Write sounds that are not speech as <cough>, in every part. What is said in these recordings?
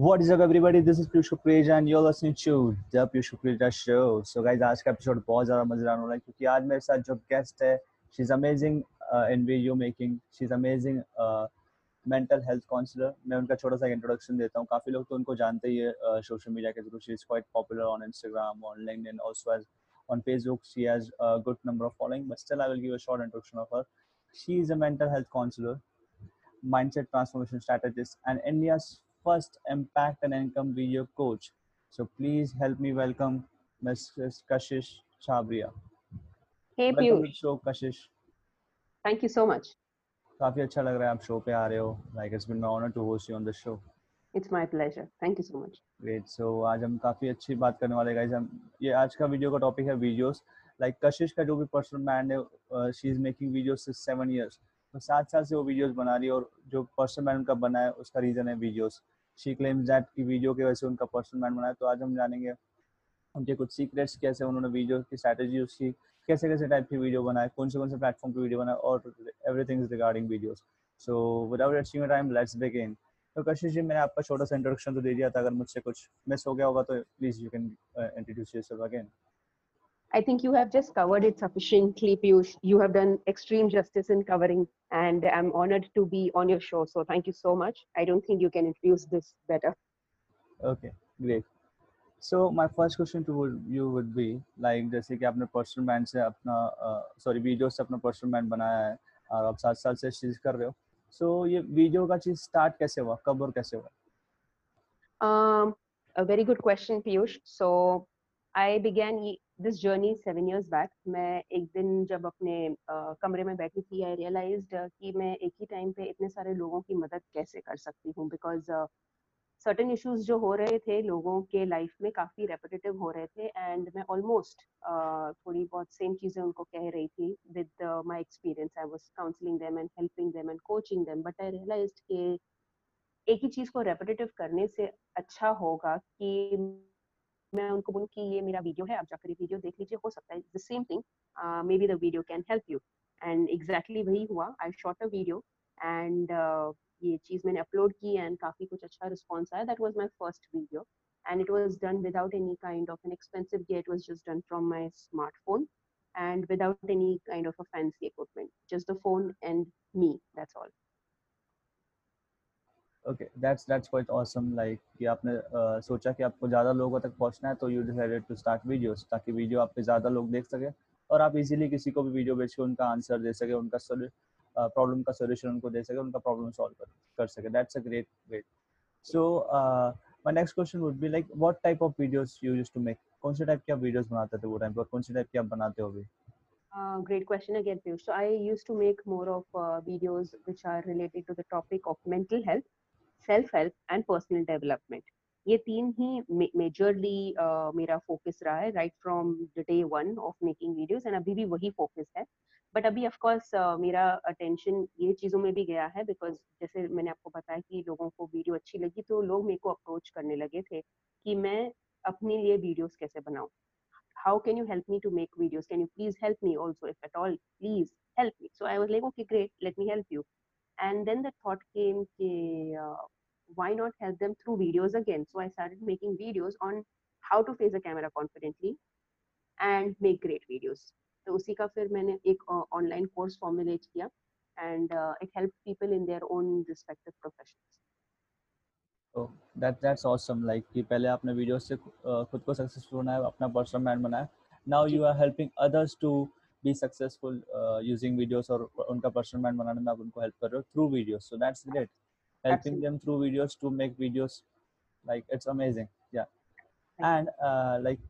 What is up, everybody? This is Piyush Kupreja and you're listening to the Piyush Kupreja Show. So, guys, आज का episode बहुत ज़्यादा मज़ेदार हो रहा है क्योंकि आज मेरे साथ जो गेस्ट है she is amazing in video making she is amazing mental health counsellor मैं उनका छोटा सा इंट्रोडक्शन देता हूँ काफ़ी लोग तो उनको जानते ही है सोशल मीडिया के through she is quite popular on Instagram on LinkedIn also as on Facebook. She has a good number of following, but still, I will give a short introduction of her. She is a mental health counselor, mindset transformation strategist, and India's first impact and income video coach. So please help me welcome Mrs. Kashish Chabria. Hey Welcome Piyush, show, Kashish. thank you so much. काफ़ी अच्छा लग रहा है आप show पे आ रहे हो like it's been my honour to host you on the show It's my pleasure. Thank you so much. Great so आज हम काफ़ी अच्छी बात करने वाले गाइस हम ये आज का वीडियो का टॉपिक है वीडियोस लाइक कशिश का जो भी पर्सनल ब्रांड है she is making videos since seven years तो सात साल से वो वीडियोस बना रही है और जो पर्सनल ब्रांड उनका बना है उसका रीजन है वीडियोस शी क्लेम्स दैट की वीडियो की वजह से उनका पर्सनल ब्रांड बनाया। तो आज हम जानेंगे उनके कुछ सीक्रेट्स कैसे उन्होंने वीडियो की स्ट्रैटेजी यूज़ की कैसे कैसे टाइप की वीडियो बनाए कौन से कौन से प्लेटफॉर्म पे वीडियो बनाए और everything is regarding videos so without time let's begin तो कशिश जी, मैंने आपका छोटा सा इंट्रोडक्शन तो दे दिया था। अगर मुझसे कुछ मिस हो गया होगा तो please you can introduce yourself again I think you have just covered it sufficiently, Piyush. You have done extreme justice in covering, and I'm honored to be on your show. So thank you so much. I don't think you can introduce this better. Okay, great. So my first question to would- you would be like जैसे कि आपने personal brand से अपना sorry video से अपना personal brand बनाया है और आप सात साल से चीज कर रहे हो सो so, ये वीडियो का चीज स्टार्ट कैसे हुआ कब और कैसे हुआ Um, a very good question, Piyush. So This journey seven years back मैं एक दिन जब अपने कमरे में बैठी थी आई रियलाइज़ कि मैं एक ही टाइम पे इतने सारे लोगों की मदद कैसे कर सकती हूँ? बिकॉज़ सर्टन इशूज़ जो हो रहे थे लोगों के लाइफ में काफ़ी रेपिटेटिव हो रहे थे एंड मैं ऑलमोस्ट थोड़ी बहुत सेम चीज़ें उनको कह रही थी with my experience I was counselling them and helping them and coaching them but I realize के एक ही चीज़ को रेपिटेटिव करने से अच्छा होगा कि मैं उनको बोलूँ कि ये मेरा वीडियो है आप जाकर ये वीडियो देख लीजिए हो सकता है the same thing may be the video can help you and exactly वही हुआ I shot a video and ये चीज़ मैंने अपलोड की एंड काफ़ी कुछ अच्छा रिस्पॉन्स आया that was my first video and it was done without any kind of an expensive gear it was just done from my smartphone and without any kind of a fancy equipment just the phone and me that's all okay that's that's quite awesome like कि आपने uh, सोचा कि आपको ज़्यादा लोगों तक पहुँचना है तो you decided to start videos ताकि वीडियो आप पे ज़्यादा लोग देख सके और आप इजीली किसी को भी वीडियो बेच के उनका आंसर दे सके उनका प्रॉब्लम uh, का सोल्यूशन उनको दे सके उनका प्रॉब्लम सॉल्व कर कर सके। That's a great great so my next question would be like what type of videos you used to make कौन से टाइप के आप वीडियोस बनाते थे वो टाइम पर? कौन से टाइप के आप बनाते हो अभी? Uh, great question again, Piyush. So I used to make more of uh, videos which are related to the topic of mental health, self help and personal development ये तीन ही मेजरली uh, मेरा focus रहा है right from the day one of making videos and अभी भी वही focus है। बट अभी ऑफ़ कोर्स uh, मेरा अटेंशन ये चीज़ों में भी गया है बिकॉज़ जैसे मैंने आपको बताया कि लोगों को वीडियो अच्छी लगी तो लोग मेरे को अप्रोच करने लगे थे कि मैं अपने लिए वीडियोज़ कैसे बनाऊँ। How can you help me to make videos can you please help me also if at all please help me so I was like great let me help you and then the thought came ki, uh, why not help them through videos again so i started making videos on how to face the camera confidently and make great videos तो उसी का फिर मैंने एक online course formulate किया and it help people in their own respective professions तो that that's awesome like कि पहले आपने वीडियो से uh, खुद को सक्सेसफुल बनाया अपना पर्सनल ब्रांड बनाया now ji. You are helping others to be successful using videos और उनका पर्सनल ब्रांड बनाने में आप उनको हेल्प कर रहे हो through videos so that's great helping Absolutely. Them through videos to make videos like it's amazing yeah and like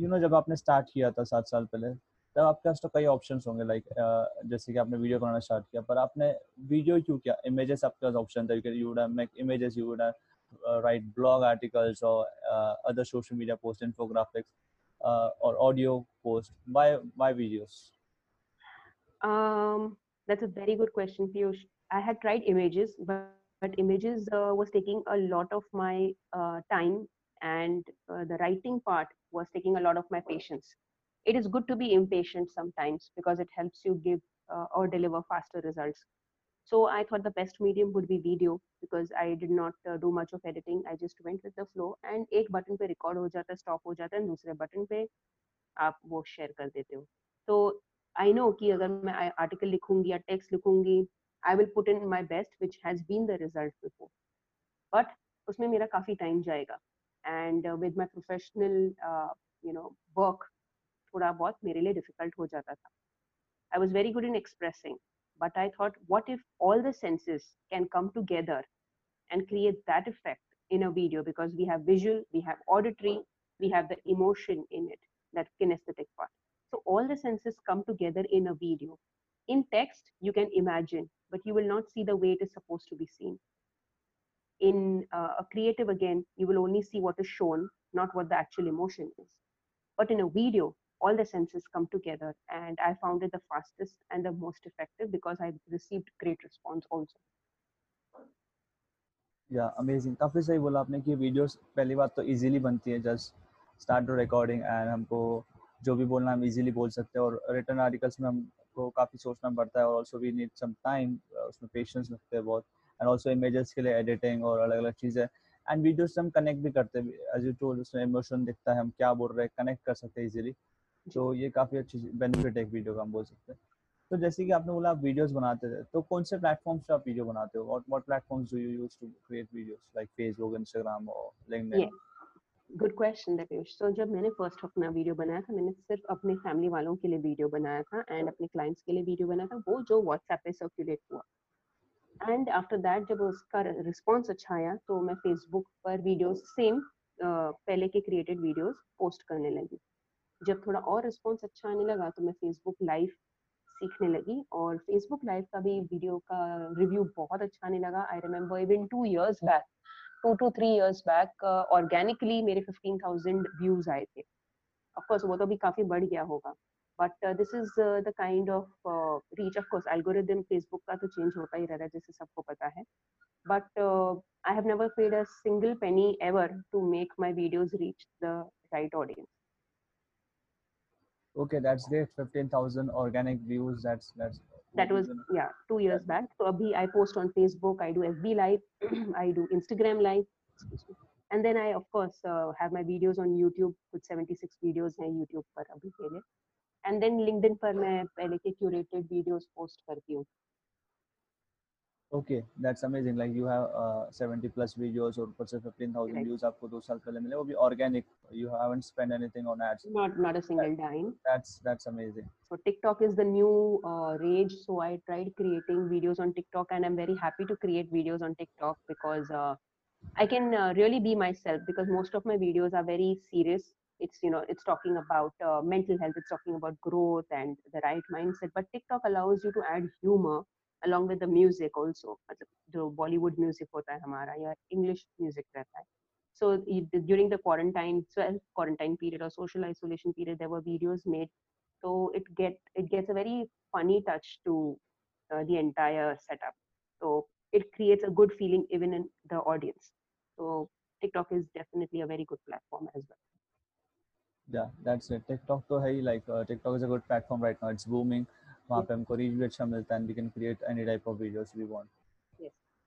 you know जब आपने स्टार्ट किया था सात साल पहले तब आपके पास तो कई ऑप्शंस होंगे लाइक जैसे कि आपने वीडियो बनाना स्टार्ट किया पर आपने वीडियो क्यों किया? इमेजेस आपके पास ऑप्शन था you would make images you would blog articles or uh, other social media posts infographics. Uh, or audio post? why why videos Um, that's a very good question, Piyush. I had tried images, but, but images uh, was taking a lot of my uh, time, and uh, the writing part was taking a lot of my patience. It is good to be impatient sometimes because it helps you give uh, or deliver faster results. So i thought the best medium would be video because i did not uh, do much of editing. I just went with the flow and एक button पे record जाता है stop हो जाता है दूसरे button पे आप वो share कर देते हो। तो आई नो कि अगर मैं आर्टिकल लिखूँगी या टेक्स्ट लिखूँगी I will put in my best which has been the result before but उसमें मेरा काफ़ी टाइम जाएगा and with my professional you know work थोड़ा बहुत मेरे लिए डिफ़िकल्ट हो जाता था। I was very good in expressing but I thought, what if all the senses can come together and create that effect in a video? Because we have visual, we have auditory, we have the emotion in it, that kinesthetic part. So all the senses come together in a video. In text, you can imagine, but you will not see the way it is supposed to be seen. In uh, a creative, again, you will only see what is shown, not what the actual emotion is. But in a video, all the senses come together, and I found it the fastest and the most effective because I received great response also. या amazing काफ़ी सही बोला आपने कि videos पहली बात तो easily बनती है just start to recording and हमको जो भी बोलना हम इजीली बोल सकते हैं और रिटर्न आर्टिकल्स में हमको काफ़ी सोचना पड़ता है और also we need some time उसमें पेशेंस लगते हैं बहुत एंड ऑल्सो इमेजेस के लिए एडिटिंग और अलग अलग चीज़ें एंड वीडियोस से हम कनेक्ट भी करते हैं एज यू टोल्ड उसमें इमोशन दिखता है हम क्या बोल रहे हैं कनेक्ट कर सकते हैं इजीली तो ये काफ़ी अच्छी बेनिफिट है वीडियो का, हम बोल सकते हैं। तो जैसे कि आपने बोला आप वीडियोस बनाते थे तो कौन से प्लेटफॉर्म्स पे आप वीडियो बनाते हो? What what platforms do you use to create videos like Facebook Instagram और लिंक्डइन गुड क्वेश्चन दीपेश तो जब मैंने फ़र्स्ट अपना वीडियो बनाया था, मैंने सिर्फ़ अपने फैमिली वालों के लिए वीडियो बनाया था एंड अपने क्लाइंट्स के लिए वीडियो बनाया था, वो जो व्हाट्सएप पे सर्कुलेट हुआ। एंड आफ्टर दैट जब उसका रिस्पॉन्स अच्छा आया तो मैं फेसबुक पर वीडियो सेम पहले के क्रिएटेड वीडियोस पोस्ट करने लगी। जब थोड़ा और रिस्पॉन्स अच्छा आने लगा तो मैं फेसबुक लाइव सीखने लगी और फेसबुक लाइव का भी वीडियो का रिव्यू बहुत अच्छा आने लगा। I remember even two years back two two three years back organically मेरे फिफ्टीन थाउज़ेंड व्यूज़ आए थे। ऑफकोर्स वो तो भी काफ़ी बढ़ गया होगा but this is the kind of reach of course algorithm Facebook का तो चेंज होता ही रहता है, जैसे सबको पता है। But I have never paid a single penny ever to make my videos reach the right audience okay that's there. 15000 organic views that's that's that was yeah two years back. So abhi i post on facebook i do fb live <clears throat> i do instagram live. And then i of course uh, have my videos on youtube with 76 videos on youtube par abhi ke liye and then linkedin par main pehle ke curated videos post karti hu okay that's amazing like you have uh, 70 plus videos और ऊपर से 15000 right. views आपको दो साल पहले मिले वो भी organic you haven't spent anything on ads not not a single that, dime that's that's amazing so tiktok is the new uh, rage so i tried creating videos on tiktok and i'm very happy to create videos on tiktok because uh, i can uh, really be myself because most of my videos are very serious it's you know it's talking about uh, mental health it's talking about growth and the right mindset but tiktok allows you to add humor along with the music also जो Bollywood music होता है हमारा या English music रहता है so during the quarantine self quarantine period or social isolation period there were videos made so it get it gets a very funny touch to uh, the entire setup so it creates a good feeling even in the audience so tiktok is definitely a very good platform as well yeah that's it tiktok to hai like uh, tiktok is a good platform right now it's booming वहाँ पे हमको reach भी अच्छा मिलता है and we can create any type of videos we want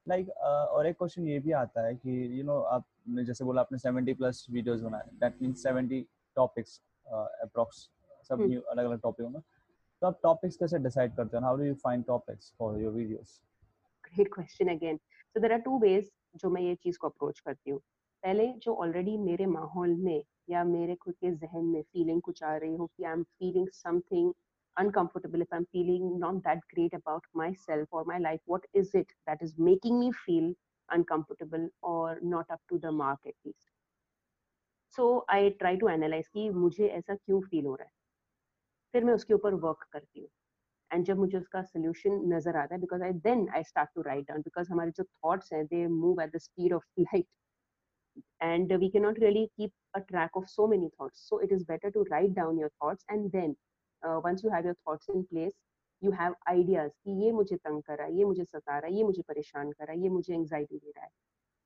like और एक question ये भी आता है कि यू नो आपने जैसे बोला आपने 70 प्लस वीडियोस बनाए दैट मींस 70 टॉपिक्स अप्रॉक्स सब न्यू अलग अलग टॉपिक होंगे। तो आप टॉपिक्स कैसे डिसाइड करते हो? How do you find topics for your videos great question again so there are two ways जो मैं ये चीज़ को अप्रोच करती हूँ। पहले जो ऑलरेडी मेरे माहौल में या मेरे खुद के जहन में फीलिंग कुछ आ रही हो कि I am feeling something uncomfortable, if I'm feeling not that great about myself or my life, what is it that is making me feel uncomfortable or not up to the mark at least? So I try to analyze कि मुझे ऐसा क्यों feel हो रहा है फिर मैं उसके ऊपर वर्क करती हूँ एंड जब मुझे उसका सोल्यूशन नजर आता है because I then I start to write down because हमारे जो थॉट्स हैं they move at the speed of light and we cannot really keep a track of so many thoughts so it is better to write down your thoughts and then uh, once you have your thoughts in place you have ideas कि ये मुझे तंग कर रहा है ये मुझे सता रहा है ये मुझे परेशान कर रहा है ये मुझे एंजाइटी दे रहा है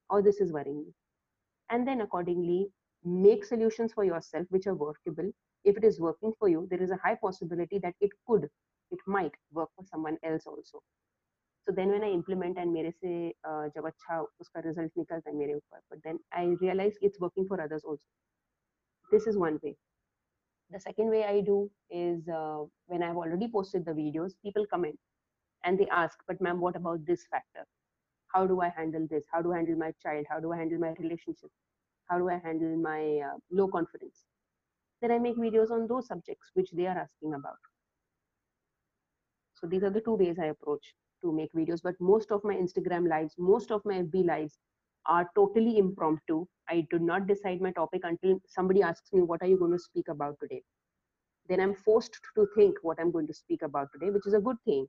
or this is worrying me and then accordingly make solutions for yourself which are workable if it is working for you there is a high possibility that it could it might work for someone else also so then when i implement and मेरे से uh, जब अच्छा उसका result निकलता है मेरे ऊपर but then i realize it's working for others also this is one way the second way i do is uh, when i've already posted the videos people comment and they ask but ma'am what about this factor? How do i handle this? How do i handle my child? How do i handle my relationship? How do i handle my uh, low confidence? Then i make videos on those subjects which they are asking about. So these are the two ways i approach to make videos but most of my instagram lives most of my fb lives are totally impromptu. I do not decide my topic until somebody asks me, What are you going to speak about today? Then I'm forced to think what I'm going to speak about today, which is a good thing.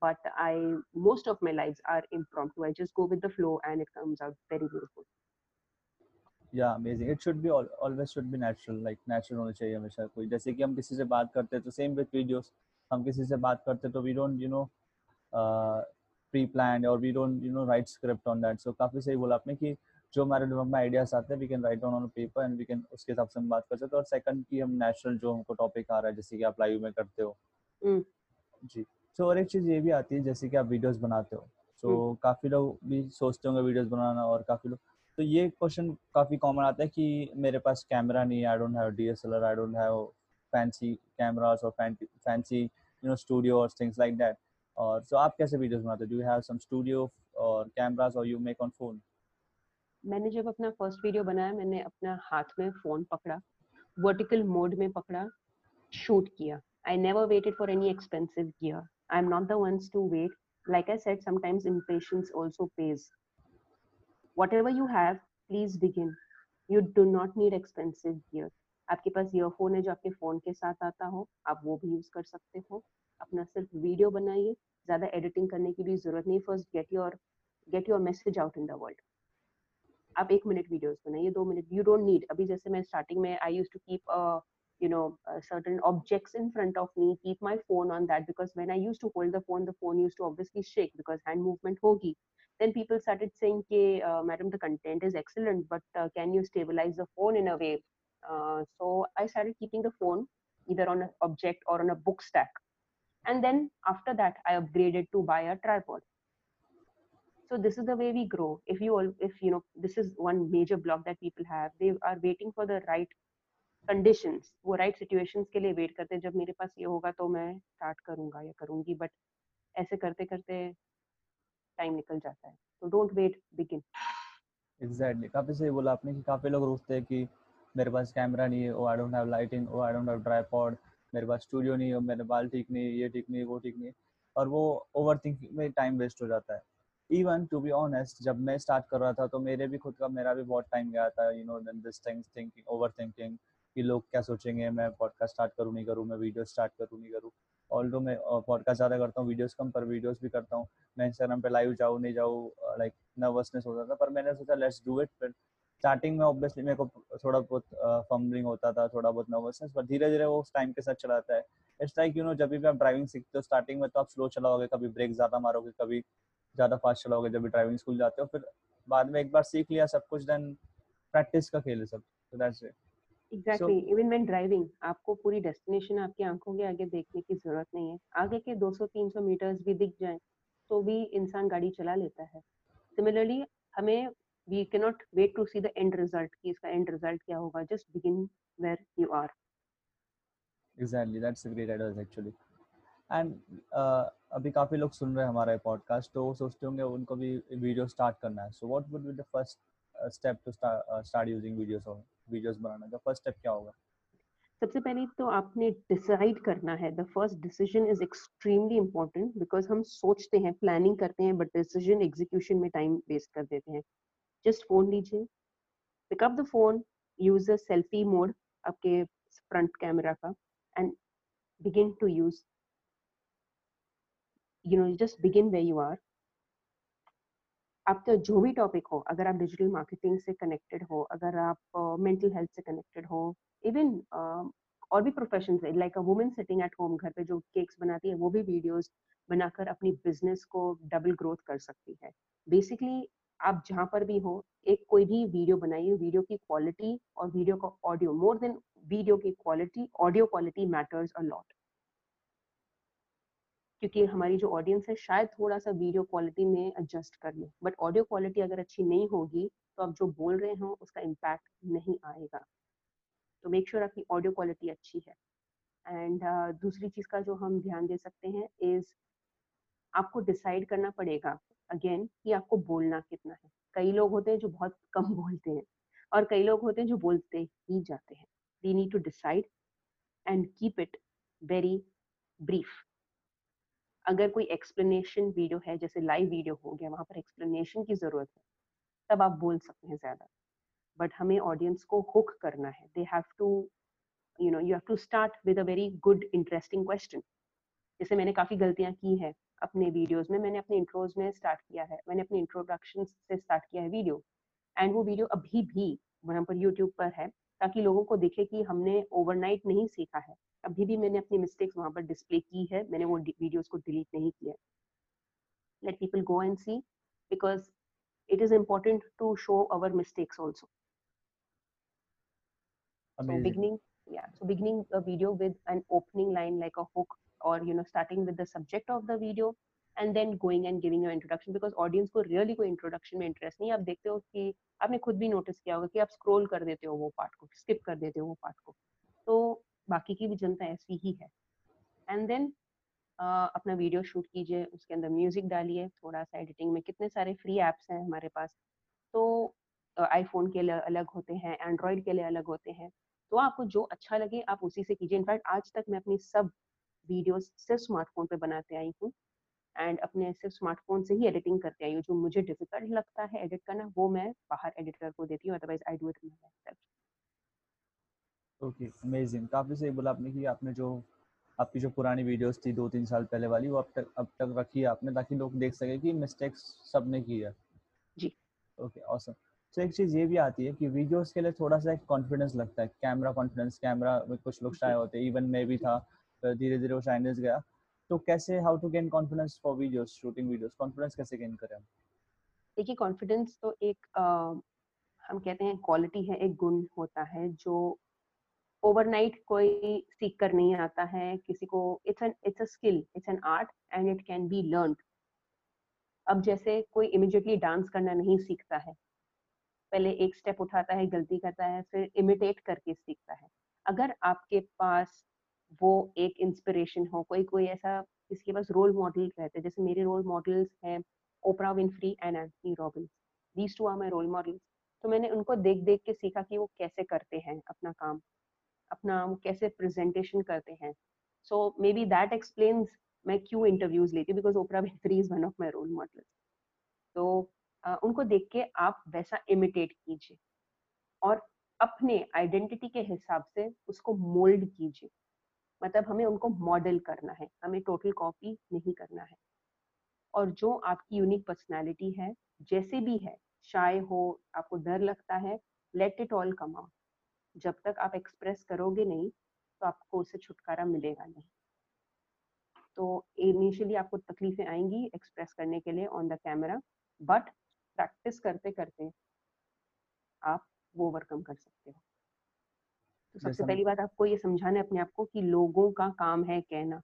But I, most of my lives are impromptu. I just go with the flow and it comes out very beautiful. Yeah, amazing. It should be all, always should be natural. Like natural होना चाहिए हमेशा कोई जैसे कि हम किसी से बात करते हैं तो सेम विद वीडियोस हम किसी से बात करते हैं तो we don't you no pre plan और we don't you know write script on that so काफ़ी सही बोला आपने कि जो हमारे दिमाग में आइडियाज़ आते हैं we can write down on paper and we can उसके हिसाब से हम बात कर सकते हैं। और सेकंड की हम नेचुरल जो हमको टॉपिक आ रहा है जैसे कि आप लाइव में करते हो। mm. जी। सो so, और एक चीज़ ये भी आती है जैसे कि आप वीडियोस बनाते हो। सो so, mm. काफ़ी लोग भी सोचते होंगे वीडियोस बनाना और काफ़ी लोग तो ये क्वेश्चन काफ़ी कॉमन आता है कि मेरे पास कैमरा नहीं I don't have DSLR I don't have fancy cameras और फैंसी यू नो स्टूडियो और थिंग्स लाइक दैट और सो आप कैसे वीडियोस बनाते do you have some studio और कैमरास और यू मेक ऑन फ़ोन मैंने जब अपना फ़र्स्ट वीडियो बनाया, मैंने अपना हाथ में फ़ोन पकड़ा वर्टिकल मोड में पकड़ा शूट किया। I never waited for any expensive gear I am not the ones to wait like i said, sometimes impatience also pays. Whatever you have, please begin. You do not need expensive gear. आपके पास earphone है जो आपके phone के साथ आता हो, आप वो भी यूज़ कर सकते हो। अपना सिर्फ़ वीडियो बनाइए ज़्यादा एडिटिंग करने की भी ज़रूरत नहीं first get your get your message out in the world आप एक मिनट वीडियोस बनाइए दो मिनट यू डोंट नीड अभी जैसे मैं स्टार्टिंग में I use to keep you know uh, certain objects in front of me keep my phone on that because when i used to hold the phone the phone used to obviously shake because hand movement hogi then people started saying ke uh, madam the content is excellent but uh, can you stabilize the phone in a way uh, so i started keeping the phone either on an object or on a book stack and then after that i upgraded to buy a tripod so this is the way we grow if you all if you know this is one major block that people have they are waiting for the right conditions वो right situations के लिए wait करते हैं जब मेरे पास ये होगा तो मैं start करूँगा या करूँगी but ऐसे करते करते time निकल जाता है तो don't wait begin exactly काफ़ी सही बोला आपने कि काफ़ी लोग रोकते हैं कि मेरे पास कैमरा नहीं है ओ I don't have lighting oh I don't have tripod मेरे पास स्टूडियो नहीं है मेरे बाल ठीक नहीं, ये ठीक नहीं, वो ठीक नहीं। और वो ओवर थिंकिंग में टाइम वेस्ट हो जाता है। इवन टू बी ऑनेस्ट जब मैं स्टार्ट कर रहा था तो मेरे भी खुद का, मेरा भी बहुत टाइम गया था you know this things thinking over thinking कि लोग क्या सोचेंगे, मैं पॉडकास्ट स्टार्ट करूँ, नहीं करूँ, मैं वीडियो स्टार्ट करूँ, नहीं करूँ। ऑल मैं पॉडकास्ट ज़्यादा करता हूँ वीडियोस कम, पर वीडियोस भी करता हूँ। मैं इंस्टाग्राम पे लाइव जाऊँ, नहीं जाऊँ लाइक नर्वसनेस हो जाता पर मैंने सोचा लेट्स डू इट फिर स्टार्टिंग में ऑब्वियसली मेरे को थोड़ा बहुत फम्बलिंग होता था थोड़ा बहुत नर्वसनेस पर धीरे धीरे वो उस टाइम के साथ चलाता है। इट्स लाइक यू नो जब भी आप ड्राइविंग सीखते हो स्टार्टिंग में तो आप स्लो चलाओगे कभी ब्रेक ज़्यादा मारोगे कभी ज़्यादा फास्ट चलाओगे जब भी ड्राइविंग स्कूल जाते हो फिर बाद में एक बार सीख लिया सब कुछ देन प्रैक्टिस का खेल है सब। तो that's it exactly even when driving आपको पूरी डेस्टिनेशन आपकी आँखों के आगे देखने की ज़रूरत नहीं है। आगे के 200-300 मीटर्स भी दिख जाएँ तो भी इंसान गाड़ी चला लेता है। सिमिलरली हमें we cannot wait to see the end result कि इसका end result क्या होगा? Just begin where you are. Exactly. That's a great advice actually. And uh, अभी काफ़ी लोग सुन रहे हैं हमारा पॉडकास्ट तो सोचते होंगे उनको भी वीडियो स्टार्ट करना है। So what would be the first step to start using videos videos बनाने? का फ़र्स्ट स्टेप क्या होगा? सबसे पहले तो आपने डिसाइड करना है। The first decision is extremely important because हम सोचते हैं प्लानिंग करते हैं बट डिसीज़न एग्जीक्यूशन में टाइम वेस्ट कर देते हैं। जस्ट फ़ोन लीजिए। Pick up the phone use a selfie mode आपके फ्रंट कैमरा का and begin to use you know just begin way you are आपका जो भी टॉपिक हो अगर आप डिजिटल मार्केटिंग से कनेक्टेड हो अगर आप मेंटल uh, हेल्थ से कनेक्टेड हो इवन uh, और भी प्रोफेशन है like a women sitting at home घर पे जो केक्स बनाती है वो भी वीडियोस बनाकर अपनी बिज़नेस को डबल ग्रोथ कर सकती है। बेसिकली आप जहाँ पर भी हो एक कोई भी वीडियो बनाइए वीडियो की क्वालिटी और वीडियो का ऑडियो मोर देन वीडियो की quality audio quality matters a lot क्योंकि हमारी जो ऑडियंस है शायद थोड़ा सा वीडियो क्वालिटी में एडजस्ट कर ले बट ऑडियो क्वालिटी अगर अच्छी नहीं होगी तो आप जो बोल रहे हो उसका इम्पैक्ट नहीं आएगा। तो मेक श्योर sure आपकी ऑडियो क्वालिटी अच्छी है। एंड uh, दूसरी चीज़ का जो हम ध्यान दे सकते हैं इज़ आपको डिसाइड करना पड़ेगा अगेन कि आपको बोलना कितना है। कई लोग होते हैं जो बहुत कम <laughs> बोलते हैं और कई लोग होते हैं जो बोलते ही जाते हैं। We need to decide and keep it very brief अगर कोई एक्सप्लेनेशन वीडियो है, जैसे लाइव वीडियो हो गया, वहाँ पर एक्सप्लेनेशन की ज़रूरत है, तब आप बोल सकते हैं ज़्यादा। बट हमें ऑडियंस को हुक करना है। They have to you know you have to start with a very good interesting question जैसे मैंने काफ़ी गलतियाँ की है। अपने वीडियोस में मैंने अपने इंट्रोज में स्टार्ट किया है। मैंने अपने इंट्रोडक्शन से स्टार्ट किया है वीडियो एंड वो वीडियो अभी भी वहाँ पर यूट्यूब पर है ताकि लोगों को दिखे कि हमने ओवरनाइट नहीं सीखा है। अभी भी मैंने अपनी मिस्टेक्स वहाँ पर डिस्प्ले की है मैंने वो वीडियोस को डिलीट नहीं किया let people go and see because it is important to show our mistakes also so beginning yeah so beginning a video with an opening line like a hook or, you know, starting with the subject of the video and then going and giving your introduction because audience को really कोई introduction में interest नहीं आप देखते हो कि आपने खुद भी notice किया होगा कि आप scroll कर देते हो वो part को, skip कर देते हो वो part को। तो बाकी की भी जनता ऐसी ही है। And then अपना वीडियो शूट कीजिए, उसके अंदर म्यूज़िक डालिए, थोड़ा सा एडिटिंग में कितने सारे फ्री एप्स हैं हमारे पास। तो आईफोन के लिए अलग होते हैं एंड्रॉयड के लिए अलग होते हैं। तो आपको जो अच्छा लगे आप उसी से कीजिए। इनफैक्ट आज तक मैं अपनी सब वीडियोस सिर्फ़ स्मार्टफ़ोन पे बनाते आई हूँ। एंड अपने सिर्फ़ स्मार्टफ़ोन से ही एडिटिंग करते आई हूँ जो मुझे डिफ़िकल्ट लगता है एडिट करना वो मैं बाहर एडिटर को देती हूँ otherwise I do it okay amazing काफ़ी सही बोला आपने कि आपने जो आपकी जो पुरानी वीडियोस थी दो तीन साल पहले वाली वो अब तक अब तक रखी है आपने ताकि लोग देख सके कि मिस्टेक्स सबने की है। जी। ओके ऑसम तो एक चीज़ ये भी आती है कि वीडियोस के लिए थोड़ा सा एक कॉन्फिडेंस लगता है कैमरा कॉन्फिडेंस कैमरा में कुछ लोग शाय होते हैं इवन मैं भी था। धीरे धीरे वो शाइनेस गया। तो कैसे how to gain confidence for videos shooting videos confidence कैसे गेन करें हम? देखिए कॉन्फिडेंस तो एक आ, हम कहते हैं क्वालिटी है एक गुण होता है जो ओवरनाइट कोई सीख कर नहीं आता है किसी को it's an it's a skill it's an art and it can be learn अब जैसे कोई इमिजिएटली डांस करना नहीं सीखता है पहले एक स्टेप उठाता है गलती करता है फिर इमिटेट करके सीखता है। अगर आपके पास वो एक इंस्पिरेशन हो, कोई कोई ऐसा किसी के पास रोल मॉडल रहते हैं, जैसे मेरे रोल मॉडल्स हैं Oprah Winfrey and Anthony Robbins these two are my role models तो मैंने उनको देख देख के सीखा कि वो कैसे करते हैं अपना काम, अपना वो कैसे प्रेजेंटेशन करते हैं। So may be that explains मैं क्यों इंटरव्यूज़ लेती हूँ because Oprah Winfrey is one of my role model तो उनको देख के आप वैसा इमिटेट कीजिए और अपने आइडेंटिटी के हिसाब से उसको मोल्ड कीजिए। मतलब हमें उनको मॉडल करना है, हमें टोटल कॉपी नहीं करना है। और जो आपकी यूनिक पर्सनैलिटी है, जैसे भी है शाय हो, आपको डर लगता है let it all come out जब तक आप एक्सप्रेस करोगे नहीं तो आपको उससे छुटकारा मिलेगा नहीं। तो इनिशियली आपको तकलीफें आएँगी एक्सप्रेस करने के लिए on the camera but practice करते करते आप वो ओवरकम कर सकते हो। तो सबसे पहली बात आपको ये समझाना है अपने आप को कि लोगों का काम है कहना।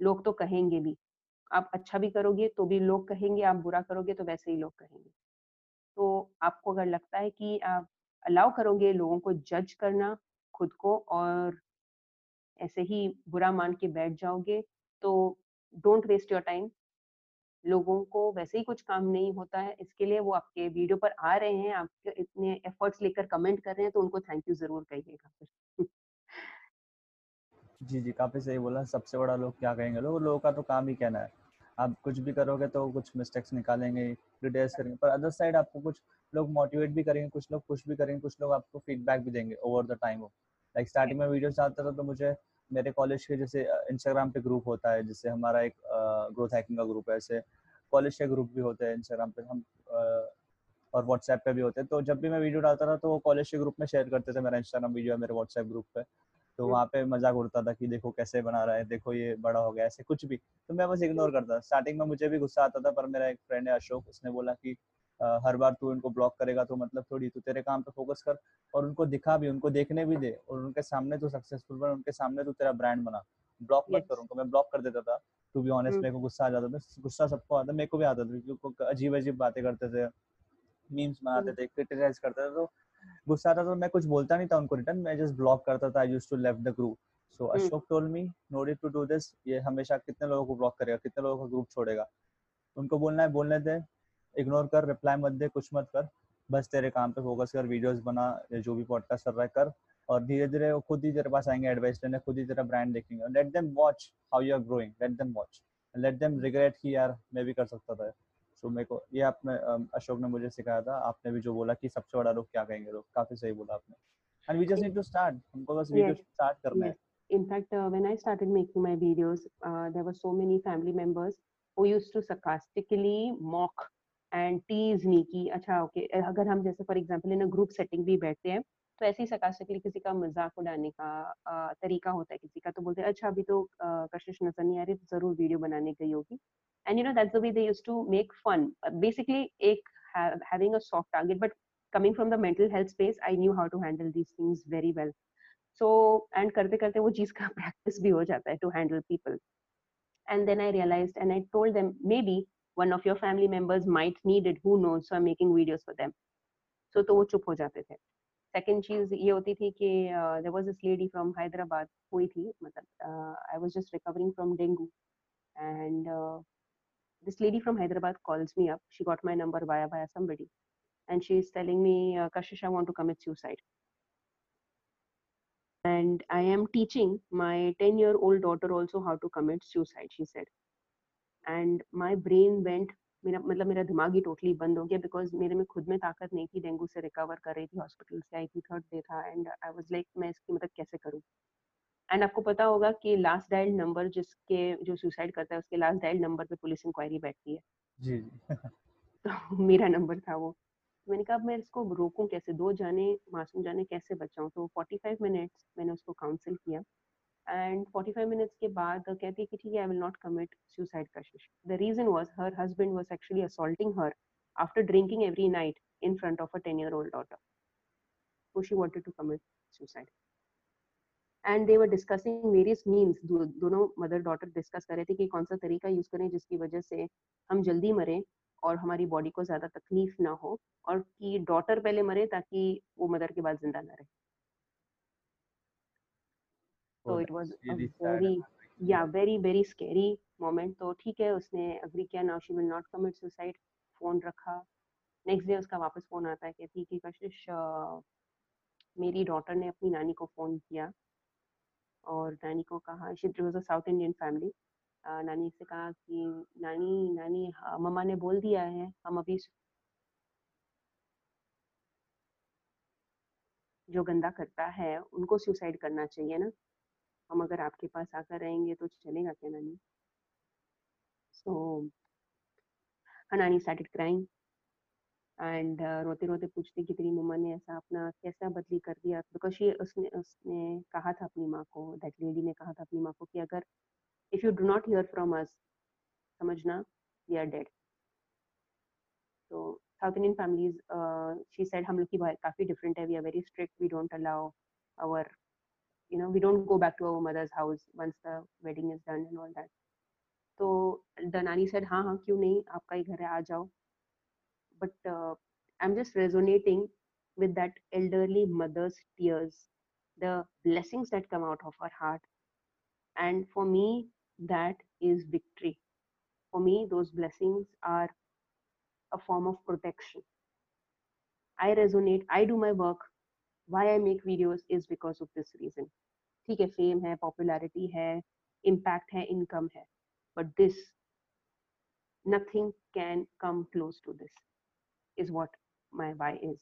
लोग तो कहेंगे भी। आप अच्छा भी करोगे तो भी लोग कहेंगे आप बुरा करोगे तो वैसे ही लोग कहेंगे। तो आपको अगर लगता है कि आप अलाउ करोगे लोगों को जज करना खुद को और ऐसे ही बुरा मान के बैठ जाओगे तो डोंट वेस्ट योर टाइम लोगों को वैसे ही कुछ काम नहीं होता है इसके लिए वो आपके वीडियो पर आ रहे हैं आपके इतने एफर्ट्स लेकर कमेंट कर रहे हैं तो उनको थैंक यू ज़रूर कहिएगा फिर। जी जी काफ़ी सही बोला सबसे बड़ा लोग क्या कहेंगे लोग? लोगों का तो काम ही कहना है। आप कुछ भी करोगे तो कुछ मिस्टेक्स निकालेंगे क्रिटिसाइज करेंगे पर अदर साइड आपको कुछ लोग मोटिवेट भी करेंगे कुछ लोग खुश भी करेंगे कुछ लोग आपको फीडबैक भी देंगे over the time like starting में वीडियो डालता था तो मुझे मेरे कॉलेज के जैसे इंस्टाग्राम पे ग्रुप होता है जिससे हमारा एक ग्रोथ हैकिंग का ग्रुप है ऐसे कॉलेज के ग्रुप भी होते हैं इंस्टाग्राम पे हम और व्हाट्सएप पे भी होते हैं। तो जब भी मैं वीडियो डालता था तो वो कॉलेज के ग्रुप में शेयर करते थे मेरा इंस्टाग्राम वीडियो है मेरे व्हाट्सएप ग्रुप पे। तो वहाँ पे मज़ाक उड़ता था कि देखो कैसे बना रहा है देखो ये बड़ा हो गया ऐसे कुछ भी। तो मैं बस इग्नोर करता स्टार्टिंग में मुझे भी गुस्सा आता था पर मेरा एक फ्रेंड है अशोक उसने बोला कि हर बार तू इनको ब्लॉक करेगा तो मतलब थोड़ी तू तेरे काम पे फोकस कर और उनको दिखा भी उनको देखने भी दे और उनके सामने तो सक्सेसफुल बन उनके सामने तो तेरा ब्रांड बना ब्लॉक मत. करो उनको मैं ब्लॉक कर देता था टू बी ऑनेस्ट। मेरे को गुस्सा आ जाता था गुस्सा सबको आता मेरे को भी आता था क्योंकि अजीब अजीब बातें करते थे मीम्स बनाते हम्म। थे क्रिटिसाइज करते थे तो गुस्सा आता था तो मैं कुछ बोलता नहीं था उनको रिटर्न मैं जस्ट ब्लॉक करता था I used to left the group so. Ashok told me no need to do this ये हमेशा कितने लोगों को ब्लॉक करेगा कितने लोगों का ग्रुप छोड़ेगा उनको बोलना है बोलने दे इग्नोर कर रिप्लाई मत दे कुछ मत कर। बस तेरे काम पे फोकस कर वीडियोस बना जो भी पॉडकास्ट कर रहा है कर। और धीरे धीरे वो खुद ही तेरे पास आएँगे एडवाइस लेने खुद ही तेरा ब्रांड देखेंगे। Let them watch how you are growing let them watch let them regret कि यार मैं भी कर सकता था। सो मेरे को ये आपने अशोक ने मुझे सिखाया था। आपने भी जो बोला कि सबसे बड़ा लोग क्या कहेंगे लोग? काफ़ी सही बोला आपने। And we just need to start हमको बस वीडियो स्टार्ट करना है. In fact, uh, when I started making my videos, uh, there were so many family members who used to sarcastically mock and tease नहीं की अच्छा okay okay, अगर हम जैसे for example in group setting भी बैठते हैं तो ऐसी ही सकाशकली किसी का मज़ाक उड़ाने का आ, तरीका होता है किसी का तो बोलते हैं अच्छा अभी तो कशिश नज़र नहीं आ रही ज़रूर वीडियो बनाने गई होगी। And you know that's the way they use to make fun basically एक having a soft target but coming from the mental health space I knew how to handle these things very well so and करते करते वो चीज़ का <laughs> practice भी हो जाता है to handle people and then I realise and I told them may be maybe one of your family members might need it who knows so I'm making videos for them so तो वो चुप हो जाते थे second चीज ये होती थी कि there was this lady from Hyderabad हुई थी मतलब I was just recovering from dengue and this lady from Hyderabad calls me up. She got my number via via somebody, and she's telling me, uh, "Kashish, I want to commit suicide." And I am teaching my 10-year-old daughter also how to commit suicide. She said, And my brain went. मेरा मतलब मेरा दिमाग ही totally बंद हो गया because मेरे में खुद में ताकत नहीं थी डेंगू से रिकवर कर रही थी हॉस्पिटल से आई थी थर्ड डे था एंड आई वाज लाइक मैं इसकी मदद कैसे करूँ? एंड आपको पता होगा कि लास्ट डायल नंबर जिसके जो सुसाइड करता है उसके लास्ट डायल नंबर पे पुलिस इंक्वायरी बैठती है। जी जी। <laughs> तो मेरा नंबर था वो। तो मैंने कहा मैं इसको रोकूं कैसे? दो जाने मासूम जाने कैसे बचाऊं? तो 45 मिनट्स मैंने उसको काउंसिल किया। एंड 45 मिनट्स के बाद कहती है कि ठीक है I will not commit suicide Kashish the reason was her husband was actually assaulting her after drinking every night in front of a 10 year old daughter. So, she wanted to commit suicide. And they were discussing various means दोनों mother daughter discuss कर रहे थे कि कौन सा तरीका use करें जिसकी वजह से हम जल्दी मरें और हमारी बॉडी को ज़्यादा तकलीफ़ ना हो और कि डॉटर पहले मरे ताकि वो मदर के बाद ज़िंदा ना रहे। तो it was that's really sad. Very या वेरी वेरी स्कैरी मोमेंट तो ठीक है उसने अग्री किया now she will not commit suicide phone रखा। नेक्स्ट डे उसका वापस फ़ोन आता है कहती है कि कशिश मेरी डॉटर ने अपनी नानी को फ़ोन किया और नानी को कहा was a South Indian family नानी से कहा कि नानी नानी मम्मा ने बोल दिया है हम अभी जो गंदा करता है उनको सुसाइड करना चाहिए ना। हम अगर आपके पास आकर रहेंगे तो चलेगा क्या नानी? सो नानी स्टार्टेड क्राइंग एंड रोते रोते पूछते कि तेरी मम्मा ने ऐसा अपना कैसा बदली कर दिया? बिकॉज़ शी उसने उसने कहा था अपनी माँ को दैट लेडी ने कहा था अपनी माँ को कि अगर if you do not hear from us समझना वी आर डेड तो South Indian families she said हम लोग की काफ़ी डिफरेंट है we are very strict we don't allow our you know we don't go back to our mother's house once the wedding is done and all that तो the nanny said हाँ हाँ क्यों नहीं आपका ही घर है आ जाओ but uh, I'm just resonating with that elderly mother's tears the blessings that come out of her heart and for me that is victory for me those blessings are a form of protection I resonate I do my work why I make videos is because of this reason. ठीक है fame है popularity है impact है income है. But this nothing can come close to this is what my why is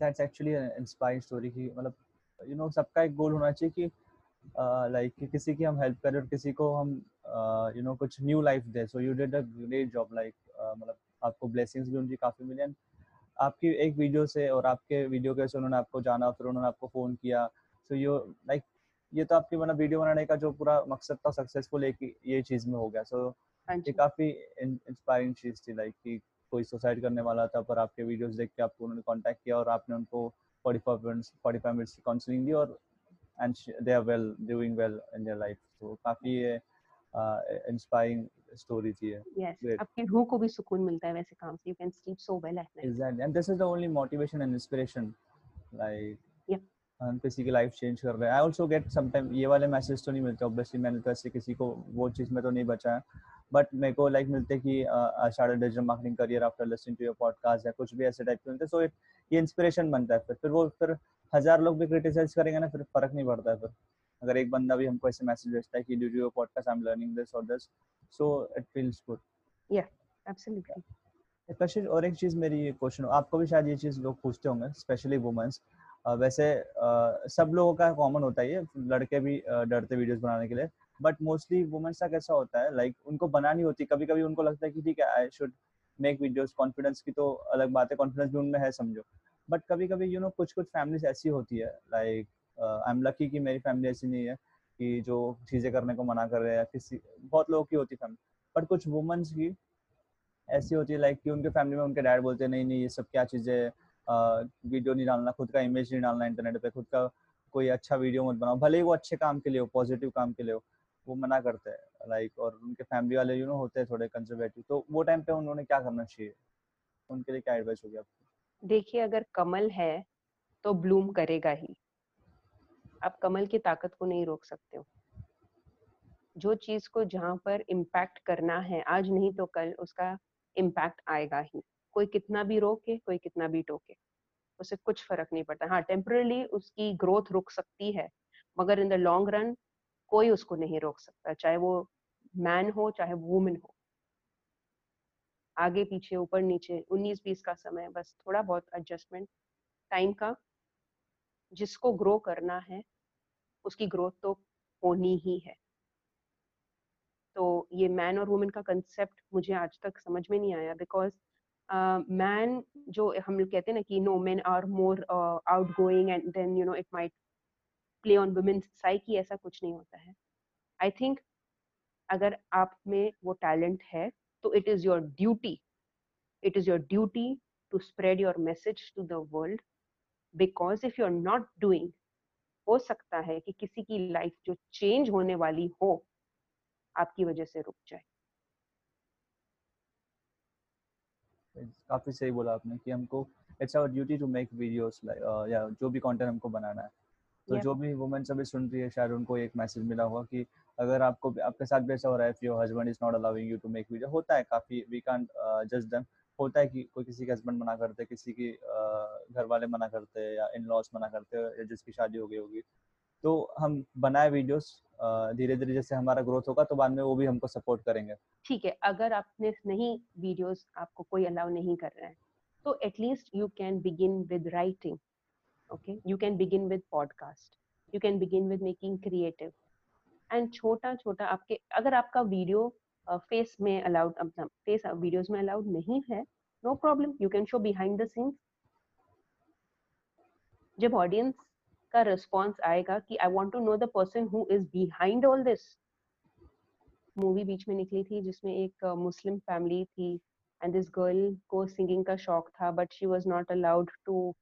that's actually inspiring story की मतलब you know सबका एक गोल होना चाहिए कि लाइक कि किसी की हम हेल्प करें और किसी को हम यू नो कुछ new life they. So you did a great job like मतलब आपको ब्लेसिंग्स भी उनकी काफ़ी मिली एंड आपकी एक वीडियो से और आपके वीडियो के से उन्होंने आपको जाना फिर उन्होंने आपको फ़ोन किया। सो यू लाइक ये तो आपकी मतलब वीडियो बनाने का जो पूरा मकसद था सक्सेसफुल एक ये चीज़ में हो गया। सो हाँ ये काफ़ी इंस्पायरिंग चीज़ थी लाइक कि कोई सुसाइड करने वाला था पर आपके वीडियोस देख के आपको उन्होंने कांटेक्ट किया और आपने उनको 45 मिनट्स 45 मिनट्स की काउंसलिंग दी और and they are well doing well in their life. So काफ़ी इंस्पायरिंग स्टोरी थी है yes आपकी रूह को भी सुकून मिलता है वैसे काम से। You can sleep so well at night. Exactly. And this is the only motivation and inspiration. Like yeah. हम किसी की लाइफ चेंज कर रहे हैं। आई ऑल्सो गेट समटाइम ये वाले मैसेज तो नहीं मिलते ऑब्वियसली मैंने तो ऐसे किसी को वो चीज़ में तो नहीं बचाया बट मेरे को लाइक मिलते कि started digital marketing career after listening to your podcast या कुछ भी ऐसे टाइप के मिलते। सो ये इंस्पिरेशन बनता है फिर। फिर वो फिर हज़ार लोग भी क्रिटिसाइज करेंगे ना फिर फ़र्क नहीं पड़ता है फिर। अगर एक बंदा भी हमको ऐसे मैसेज भेजता है कि due to your podcast I am learning this और this so it feels good yeah absolutely Kashish और एक चीज़ मेरी ये क्वेश्चन आपको भी शायद ये चीज़ लोग पूछते होंगे स्पेशली वुमेन्स वैसे सब लोगों का कॉमन होता है ये लड़के भी डरते वीडियोस बनाने के लिए। बट मोस्टली वुमेन्स का कैसा होता है लाइक like, उनको बनानी होती। कभी कभी उनको लगता है कि ठीक है I should make videos confidence की तो अलग बात है कॉन्फिडेंस भी उनमें है समझो। बट कभी कभी यू नो कुछ कुछ फैमिलीज़ ऐसी होती है लाइक आई एम लकी कि मेरी फैमिली ऐसी नहीं है कि जो चीज़ें करने को मना कर रहे हैं किसी, बहुत लोगों की होती फैमिली बट कुछ वुमेन्स की ऐसी होती है लाइक कि उनके फैमिली में उनके डैड बोलते हैं, नहीं नहीं, ये सब क्या चीज़ें वीडियो नहीं डालना, खुद का इमेज नहीं डालना इंटरनेट पे, खुद का कोई अच्छा वीडियो मत बनाओ। भले ही वो अच्छे काम के लिए हो पॉजिटिव काम के लिए हो, वो मना करते हैं लाइक और उनके फैमिली वाले यू नो होते हैं थोड़े कंजर्वेटिव तो वो टाइम पे उन्होंने क्या करना चाहिए? उनके लिए क्या एडवाइस होगी आपको? देखिए, अगर कमल है तो ब्लूम करेगा ही। आप कमल की ताकत को नहीं रोक सकते हो। जो चीज़ को जहाँ पर इम्पैक्ट करना है, आज नहीं तो कल उसका इम्पैक्ट आएगा ही। कोई कितना भी रोके, कोई कितना भी टोके, उसे कुछ फ़र्क नहीं पड़ता। हाँ टेम्परली उसकी ग्रोथ रुक सकती है, मगर इन द लॉन्ग रन कोई उसको नहीं रोक सकता, चाहे वो मैन हो, चाहे वुमेन हो। आगे, पीछे, ऊपर, नीचे, उन्नीस बीस का समय, बस थोड़ा बहुत एडजस्टमेंट टाइम का, जिसको ग्रो करना है उसकी ग्रोथ तो होनी ही है। तो ये मैन और वुमेन का कंसेप्ट मुझे आज तक समझ में नहीं आया बिकॉज़ मैन uh, जो हम लोग कहते हैं ना कि no man are more outgoing and then you know it might play on women psyche ऐसा कुछ नहीं होता है। आई थिंक अगर आप में वो टैलेंट है तो it is your duty it is your duty to spread your message to the world because if you are not doing हो सकता है कि किसी की लाइफ जो चेंज होने वाली हो आपकी वजह से रुक जाए। काफ़ी सही बोला आपने कि हमको it's our duty to make videos या जो भी कंटेंट हमको बनाना है। तो yeah. जो भी वुमेन सभी सुन रही है शायद उनको एक मैसेज मिला होगा कि अगर आपको आपके साथ भी ऐसा हो रहा है if your husband is not allowing you to make video होता है काफ़ी वी कांट जस्ट देम होता है कि कोई किसी के हस्बैंड मना करते, किसी की घर वाले मना करते या इन लॉस मना करते या जिसकी शादी हो गई होगी। तो हम बनाए वीडियोस धीरे धीरे जैसे हमारा ग्रोथ होगा तो बाद में वो भी हमको सपोर्ट करेंगे। ठीक है, अगर आपने नहीं वीडियोस आपको कोई अलाउ नहीं कर रहा है तो at least you can begin with writing okay you can begin with podcast you can begin with making creative and छोटा छोटा आपके, अगर आपका वीडियो फेस में अलाउड फेस वीडियोस में अलाउड नहीं है no problem you can show behind the scenes जब ऑडियंस का रिस्पॉन्स आएगा कि I want to know the person who is behind all this movie बीच में निकली थी जिसमें एक मुस्लिम फैमिली थी एंड दिस गर्ल को सिंगिंग का शौक था but she was not allowed to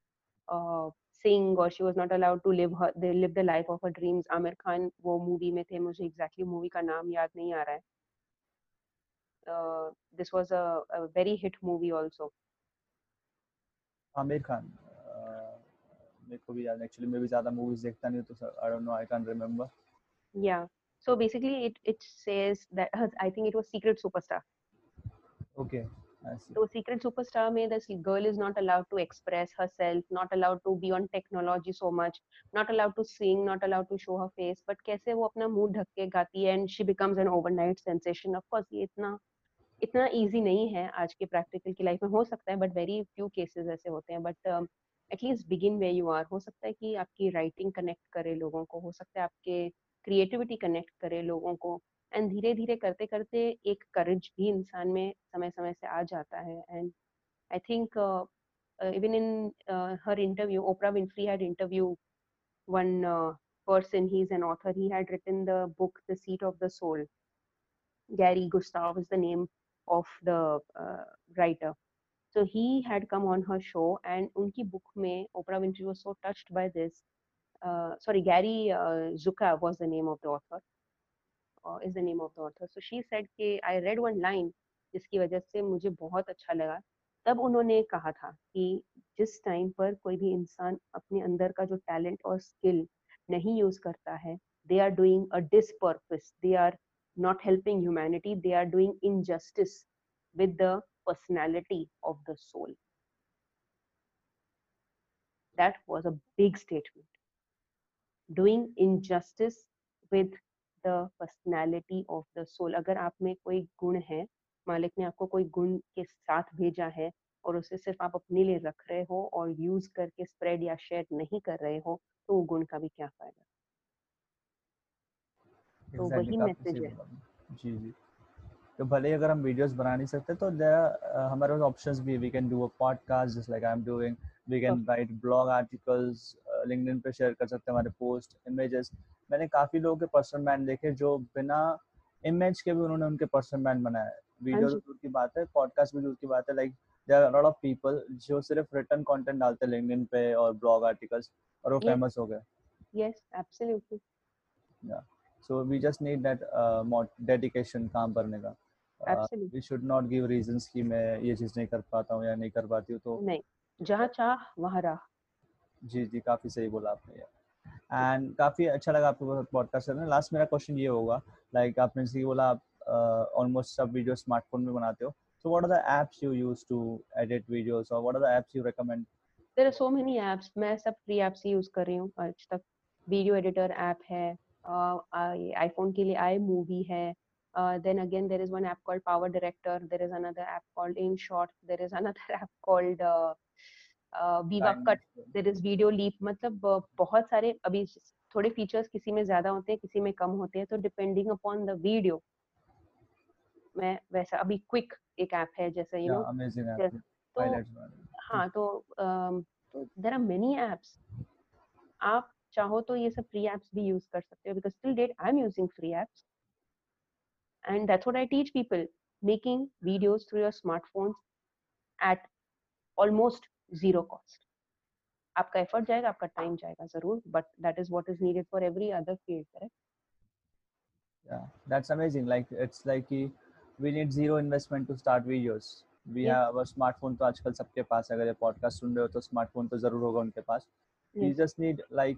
sing और she was not allowed to live live the life of a dreams Aamir Khan वो मूवी में थे, मुझे एग्जैक्टली exactly मूवी का नाम याद नहीं आ रहा है। uh, this was a, a very hit movie also. Amir Khan. मेरे को भी याद एक्चुअली मैं भी ज्यादा मूवीज देखता नहीं तो I don't know I can't remember yeah so basically it it says that <laughs> i think it was secret superstar okay so secret superstar में the girl is not allowed to express herself not allowed to be on technology so much not allowed to sing not allowed to show her face but कैसे वो अपना मुंह ढक के गाती है and she becomes an overnight sensation of course ये इतना इतना ईजी नहीं है आज के प्रैक्टिकल की लाइफ में, हो सकता है बट वेरी फ्यू केसेस ऐसे होते हैं but at least begin way you are हो सकता है कि आपकी राइटिंग कनेक्ट करे लोगों को, हो सकता है आपके क्रिएटिविटी कनेक्ट करे लोगों को एंड धीरे धीरे करते करते एक करेज भी इंसान में समय समय से आ जाता है and I think even in her interview Oprah Winfrey had interview one person, he's an author, he had written the book, the seat of the soul. Gary gustav is the name of the uh, writer. So he had come on her show, and unki book mein Oprah Winfrey was so touched by this. uh, sorry, Gary uh, Zuka was the name of the author. Uh, is the name of the author. So she said कि I read one line जिसकी वजह से मुझे बहुत अच्छा लगा तब उन्होंने कहा था कि जिस टाइम पर कोई भी इंसान अपने अंदर का जो टैलेंट और स्किल नहीं यूज़ करता है they are doing a dispurpose they are not helping humanity they are doing injustice with the personality of the soul that was a big statement doing injustice with the personality of the soul अगर आप में कोई गुण है मालिक ने आपको कोई गुण के साथ भेजा है और उसे सिर्फ़ आप अपने लिए रख रहे हो और यूज़ करके स्प्रेड या शेयर नहीं कर रहे हो तो वो गुण का भी क्या फ़ायदा तो वही मैसेज है। जी जी। तो भले अगर हम वीडियोस बना नहीं सकते तो देयर हमारे पास ऑप्शंस भी we can do a podcast just like I am doing we can write blog articles LinkedIn पे शेयर कर सकते हैं हमारे पोस्ट इमेजेस मैंने काफ़ी लोगों के पर्सन बैंड देखे जो बिना इमेज के भी उन्होंने उनके पर्सन बैंड बनाया है वीडियो तो दूर की बात है पॉडकास्ट भी दूर की बात है। Like there are lot of people जो सिर्फ़ रिटर्न कंटेंट डालते हैं लिंक्डइन पे और ब्लॉग आर्टिकल्स और वो फ़ेमस हो गए। Yes absolutely yeah so we just need that dedication काम करने का। We should not give reasons कि मैं ये चीज़ नहीं कर पाता हूँ या नहीं कर पाती हूँ तो नहीं जहाँ चाह वहाँ राह। जी जी काफ़ी सही बोला आपने एंड काफ़ी अच्छा लगा आपको पॉडकास्ट करने लास्ट मेरा क्वेश्चन ये होगा लाइक like, आपने जैसे बोला आप ऑलमोस्ट uh, सब वीडियो स्मार्टफ़ोन में बनाते हो। So what are the apps you use to edit videos or what are the apps you recommend? There are so many apps मैं सब free apps ही use कर रही हूँ। आज तक video editor app है iPhone के लिए iMovie है uh, then again there is one app called power director there is another app called InShot there is another app called uh, uh, Viva Cut there is video leap मतलब uh, बहुत सारे अभी थोड़े features किसी में ज़्यादा होते हैं किसी में कम होते हैं तो डिपेंडिंग अपॉन द वीडियो मैं वैसा अभी क्विक एक ऐप है जैसे यू नो तो हाँ तो तो देर आर मेनी एप्स आप चाहो तो ये सब फ्री एप्स भी यूज़ कर सकते हो because till date I am using free apps and that's what I teach people making videos through your smartphones at almost zero cost आपका एफर्ट जाएगा आपका टाइम जाएगा ज़रूर but that is what is needed for every other field correct yeah that's amazing. Like it's like we need zero investment to start videos. We yeah. have a smartphone तो आजकल सबके पास अगर ये podcast सुन रहे हो तो स्मार्टफ़ोन तो ज़रूर होगा उनके पास। You just need like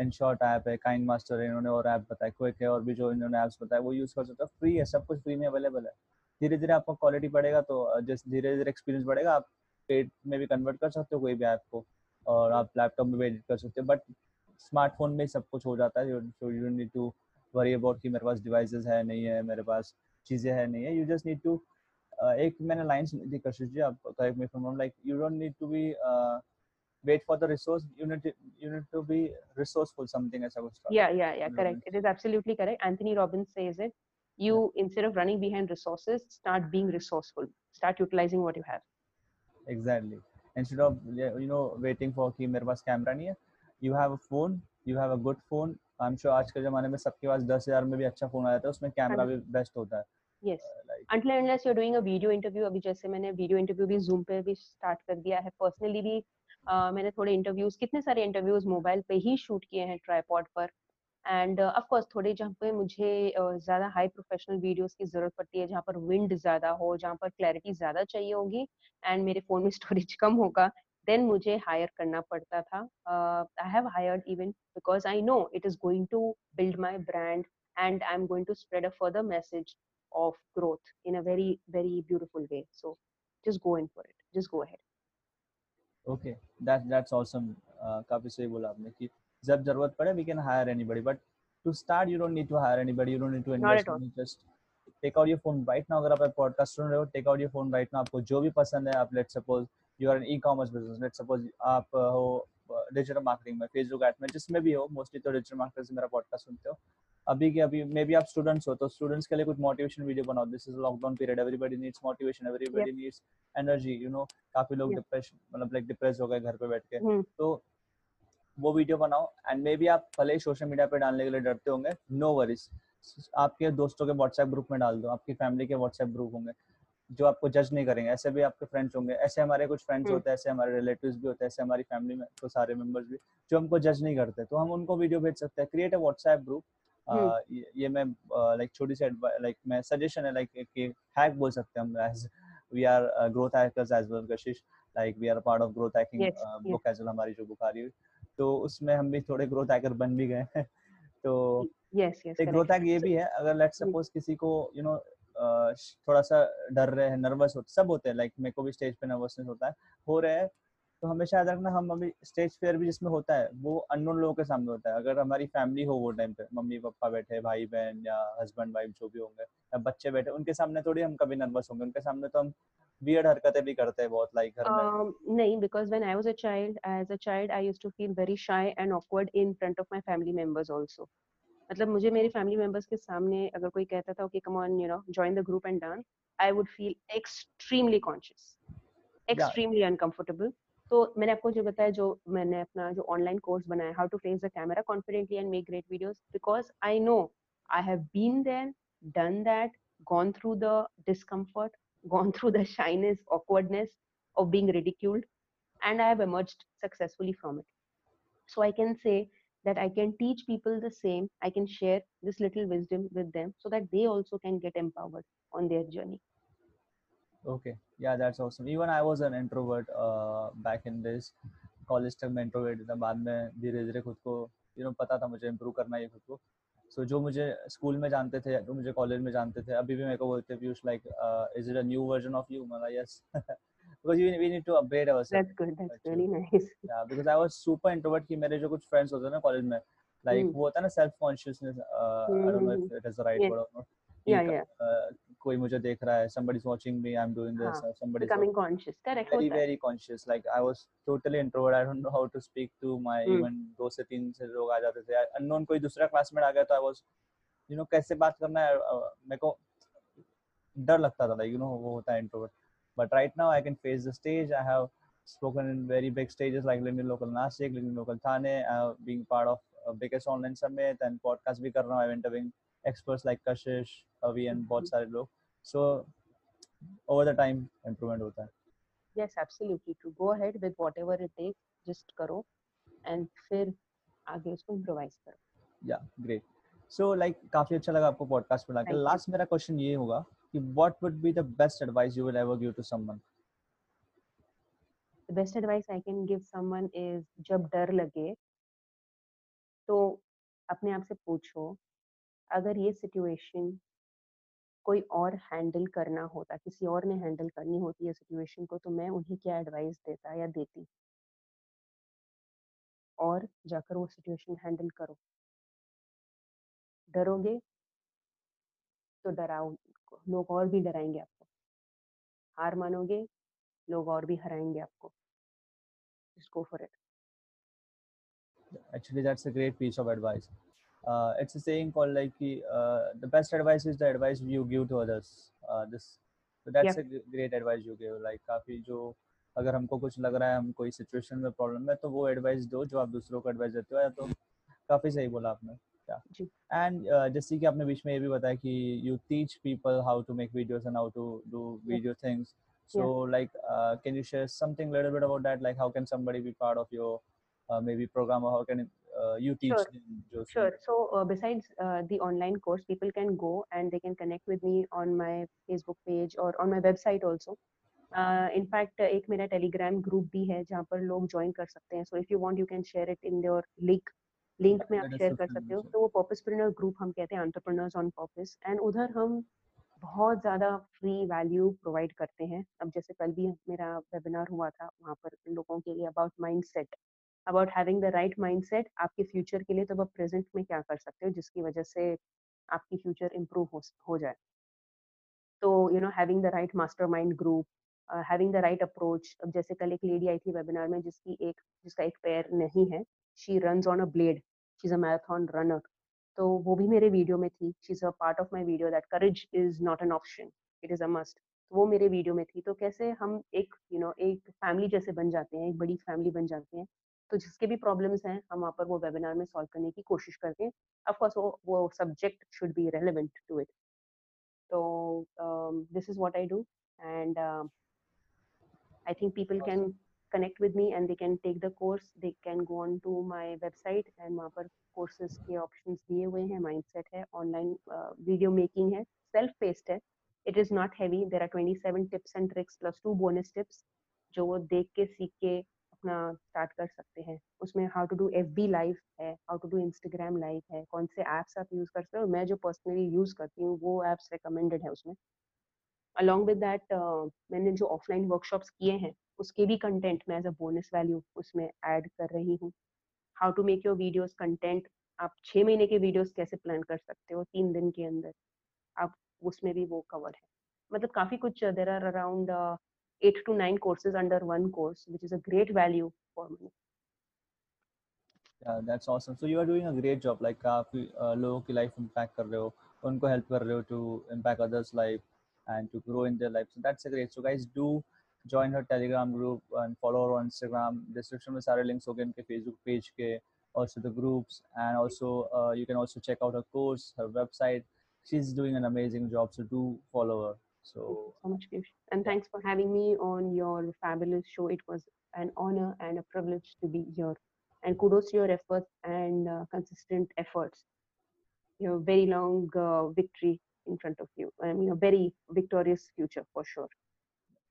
InShot app है काइंड मास्टर है इन्होंने और ऐप बताया क्विक है और भी जो इन्होंने ऐप्स बताया वो यूज़ कर सकते हो। फ्री है सब कुछ फ्री में अवेलेबल है। धीरे धीरे आपको क्वालिटी बढ़ेगा तो जस्ट धीरे धीरे एक्सपीरियंस बढ़ेगा आप पेड में भी कन्वर्ट कर सकते हो कोई भी ऐप को और आप लैपटॉप में भी एडिट कर सकते हो। बट स्मार्टफ़ोन में सब कुछ हो जाता है so you need to worry about कि मेरे पास डिवाइसेस है नहीं है मेरे पास चीज़ें है नहीं है। यू जस्ट नीड टू एक मैंने लाइन सुनी थी कशिश जी आप correct me from like you don't need to be wait for the resource you need to, you need to be resourceful something as i was talking. yeah yeah yeah correct it is absolutely correct anthony robbins says it you yeah. instead of running behind resources start being resourceful start utilizing what you have exactly instead of you know waiting for कि मेरे पास camera नहीं है you have a phone you have a good phone I am sure आज के जमाने में सबके पास दस हज़ार में भी अच्छा फ़ोन आ जाता है उसमें कैमरा भी बेस्ट होता है yes until unless you're doing a video interview अभी जैसे मैंने वीडियो इंटरव्यू भी जूम पे भी स्टार्ट कर दिया है पर्सनली भी uh, मैंने थोड़े इंटरव्यूज़ कितने सारे इंटरव्यूज़ मोबाइल पे ही शूट किए हैं ट्राईपॉड पर। एंड ऑफ़ कोर्स थोड़े जहाँ पे मुझे uh, ज़्यादा हाई प्रोफेशनल वीडियोस की ज़रूरत पड़ती है जहाँ पर विंड ज़्यादा हो जहाँ पर क्लैरिटी ज़्यादा चाहिए होगी एंड मेरे फ़ोन में <laughs> स्टोरेज कम होगा then मुझे हायर करना पड़ता था। I have hired even because I know it is going to build my brand and i'm going to spread a further message of growth in a very very beautiful way. So just go in for it. Just go ahead. Okay that that's awesome काफ़ी सही बोला आपने कि जब ज़रूरत पड़े we can hire anybody but to start you don't need to hire anybody you don't need to invest just take out your phone right now अगर आप पॉडकास्ट सुन रहे हो take out your phone right now आपको जो भी पसंद है आप let suppose you are an e commerce business let suppose आप uh, हो uh, डिजिटल मार्केटिंग में फेसबुक एड में जिसमें भी हो मोस्टली तो डिजिटल मार्केटिंग मेरा पॉडकास्ट सुनते हो अभी के अभी मे बी आप स्टूडेंट्स हो तो स्टूडेंट्स के लिए कुछ मोटिवेशन वीडियो बनाओ। This is lockdown period everybody needs motivation everybody needs energy you know काफ़ी लोग डिप्रेशन मतलब लाइक डिप्रेस हो गए घर पे बैठ के। hmm. तो वो वीडियो बनाओ एंड मे बी आप भले ही सोशल मीडिया पे डालने के लिए डरते होंगे नो वरीज आपके दोस्तों के व्हाट्सएप ग्रुप में डाल दो आपकी फैमिली के व्हाट्सएप ग्रुप होंगे जो आपको जज नहीं करेंगे। ऐसे भी आपके फ्रेंड्स होंगे ऐसे हमारे कुछ फ्रेंड्स हम्म। होते हैं ऐसे हमारे रिलेटिव्स भी होते हैं ऐसे हमारी फैमिली में तो सारे मेंबर्स भी जो हमको जज नहीं करते तो हम उनको वीडियो भेज सकते हैं। Create a WhatsApp group hmm. ये मैं लाइक छोटी सी लाइक मैं सजेशन है लाइक कि हैक बोल सकते हैं हम as we are growth hackers as well Kashish like we are part of growth hacking. Book as well हमारी जो बुक आ रही है तो उसमें हम भी थोड़े ग्रोथ हैकर बन भी गए हैं <laughs> तो yes yes एक ग्रोथ हैक ये भी है अगर लेट्स हम्म। सपोज़ किसी को यू नो थोड़ा सा डर रहे हैं नर्वस होते सब होते हैं लाइक मेरे को भी स्टेज पे नर्वसनेस होता है हो रहा है तो हमेशा याद रखना हम अभी स्टेज फेयर भी जिसमें होता है वो अननोन लोगों के सामने होता है। अगर हमारी फैमिली हो वो टाइम पे मम्मी पापा बैठे भाई बहन या हस्बैंड वाइफ जो भी होंगे या बच्चे बैठे उनके सामने थोड़ी हम कभी नर्वस होंगे। उनके सामने तो हम वियर्ड हरकतें भी करते हैं बहुत लाइक घर में। Um, nahi, because when I was a child, as a child, I used to feel very shy and awkward in front of my family members also. मतलब मुझे मेरे फैमिली मेंबर्स के सामने अगर कोई कहता था okay come on you know join the group and dance I would feel extremely conscious extremely uncomfortable तो मैंने आपको जो बताया जो मैंने अपना जो ऑनलाइन कोर्स बनाया how to face the camera confidently and make great videos because I know I have been there done that gone through the discomfort <laughs> gone through the shyness awkwardness of being ridiculed and i have emerged successfully from it so i can say that i can teach people the same i can share this little wisdom with them so that they also can get empowered on their journey Okay, Yeah, that's awesome. Even I was an introvert uh, back in this college तक मैं introvert था बाद में धीरे धीरे खुद को you know पता था मुझे इम्प्रूव करना है खुद को सो so, जो मुझे स्कूल में जानते थे जो मुझे कॉलेज में जानते थे अभी भी मेरे को बोलते हैं Piyush like is it a new version of you मतलब yes because we, we need to upgrade ourselves that's good that's actually. really nice yeah because i was super introvert कि मेरे जो कुछ friends हैं ना कॉलेज में like Hmm. होता है ना self consciousness uh, hmm. i don't know if it is the right Yes. word or not Yeah, yeah. uh, कोई मुझे देख रहा है somebody's watching me i'm doing this हाँ, or somebody's becoming conscious correct very very conscious like i was totally introvert i don't know how to speak to my Hmm. even दो से तीन से लोग आ जाते थे unknown कोई दूसरा क्लासमेट आ गया तो i was you know कैसे बात करना है uh, मेरे को डर लगता था like you know वो होता है introvert but right now i can face the stage i have spoken in very big stages like LinkedIn local Nashik, LinkedIn local Thane, uh, being part of uh, biggest online summit and podcast भी कर रहा हूँ I'm interviewing experts like Kashish, Avi and बहुत सारे लोग so over the time improvement होता है yes absolutely to go ahead with whatever it takes just करो and फिर आगे उसको improvise करो yeah great so like काफ़ी अच्छा लगा आपको podcast पे लाके last मेरा question ये होगा कि what would be the best advice you will ever give to someone the best advice I can give someone is जब डर लगे तो अपने आप से पूछो अगर ये सिचुएशन कोई और हैंडल करना होता, किसी और ने हैंडल करनी होती है सिचुएशन को तो मैं उन्हें क्या एडवाइस देता या देती? और जाकर वो सिचुएशन हैंडल करो। डरोगे? तो डराओ, लोग और भी डराएँगे आपको। हार मानोगे? लोग और भी हराएँगे आपको। Just for it. Actually, that's a great piece of advice. uh, it's a saying called like कि, uh, the best advice is the advice you give to others uh, this so that's a g- great advice you give like काफी जो अगर हमको कुछ लग रहा है हम कोई सिचुएशन में प्रॉब्लम है तो वो एडवाइस दो जो आप दूसरों को एडवाइस देते हो या तो काफी सही बोला आपने जी। एंड जैसे कि आपने बीच में ये भी बताया कि you teach people how to make videos and how to do video things so like uh, can you share something little bit about that like how can somebody be part of your uh, maybe program or how can uh, you teach sure. them Joseph. sure. so uh, besides uh, the online course people can go and they can connect with me on my facebook page or on my website also. In fact uh, uh, एक मेरा Telegram group भी है जहाँ पर लोग join कर सकते हैं। So if you want you can share it in your link link में आप शेयर कर सकते हो। तो वो पर्पस प्रिनर ग्रुप हम कहते हैं ऑन पर्पस एंड उधर हम बहुत ज़्यादा फ्री वैल्यू प्रोवाइड करते हैं। अब जैसे कल भी मेरा वेबिनार हुआ था वहाँ पर लोगों के लिए about mindset about having the right mindset आपके फ्यूचर के लिए तो आप प्रेजेंट में क्या कर सकते हो जिसकी वजह से आपकी फ्यूचर इम्प्रूव हो, हो जाए। तो you know having the right mastermind group having the right approach अब जैसे कल एक लेडी आई थी वेबिनार में जिसकी एक जिसका एक पैर नहीं है she run on a blade she is a marathon runner तो वो भी मेरे वीडियो में थी she is a part of my video that courage is not an option it is a must वो मेरे वीडियो में थी तो कैसे हम एक यू you नो know, एक फैमिली जैसे बन जाते हैं एक बड़ी फैमिली बन जाते हैं तो जिसके भी प्रॉब्लम्स हैं हम वहाँ पर वो वेबिनार में सॉल्व करने की कोशिश करते हैं। ऑफकोर्स वो वो subject should be relevant to it तो this is what I do and I think people can connect with me and they can take the course they can go on to my website and वहाँ पर courses के option दिए हुए हैं mindset है online video making है self paced है। It is not heavy there are twenty tips and tricks plus two bonus tips जो वो देख के सीख के अपना स्टार्ट कर सकते हैं। उसमें how to do F B live है how to do Instagram live है, कौन से ऐप्स आप यूज़ कर सकते हो। मैं जो पर्सनली यूज़ करती हूँ, वो ऐप्स रिकमेंडेड है उसमें। अलॉन्ग विद दैट मैंने जो ऑफलाइन वर्कशॉप्स किए हैं, उसके भी कंटेंट मैं एज अ बोनस वैल्यू उसमें ऐड कर रही हूँ। How to make your videos content आप छः महीने के वीडियोस कैसे प्लान कर सकते हो तीन दिन के अंदर? आप उसमें भी वो कवर है। मतलब काफ़ी कुछ there are around Eight to nine courses under one course which is a great value for me Yeah, that's awesome. So you are doing a great job. Like काफी uh, लोगों की life impact कर रहे हो, उनको help कर रहे हो to impact others' life and to grow in their life. So that's a great. So guys, do join her Telegram group and follow her on Instagram. Description में सारे links होंगे इनके Facebook page के, also the groups, and also uh, you can also check out her course, her website. She's doing an amazing job. So do follow her. So so much, Piyush. And thanks for having me on your fabulous show. It was an honor and a privilege to be here. And kudos to your efforts and uh, consistent efforts. You Your very long uh, victory in front of you. I mean, a very victorious future for sure.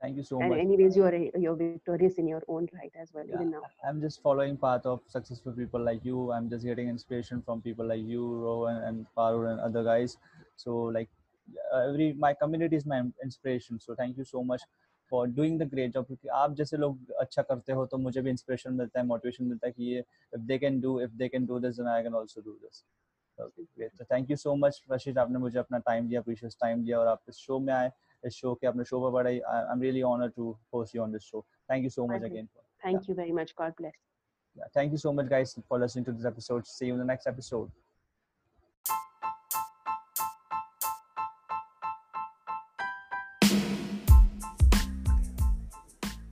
thank you so and much. anyways, you are you're victorious in your own right as well, Yeah. even now. I'm just following path of successful people like you. I'm just getting inspiration from people like you, Rohan and Parul and other guys. So like every my community is my inspiration. So thank you so much for doing the great job. क्योंकि आप जैसे लोग अच्छा करते हो तो मुझे भी इंस्पिरेशन मिलता है मोटिवेशन मिलता है कि ये if they can do if they can do this then I can also do this. Okay, great. So thank you so much Rashid आपने मुझे अपना टाइम दिया प्रीशियस टाइम दिया और आप इस शो में आए इस शो के अपने शो पर बढ़ाई I am really honour to host you on this show thank you so much Thank you. Again Thank you very much. God bless. yeah, thank you so much guys for listening to this episode see you in the next episode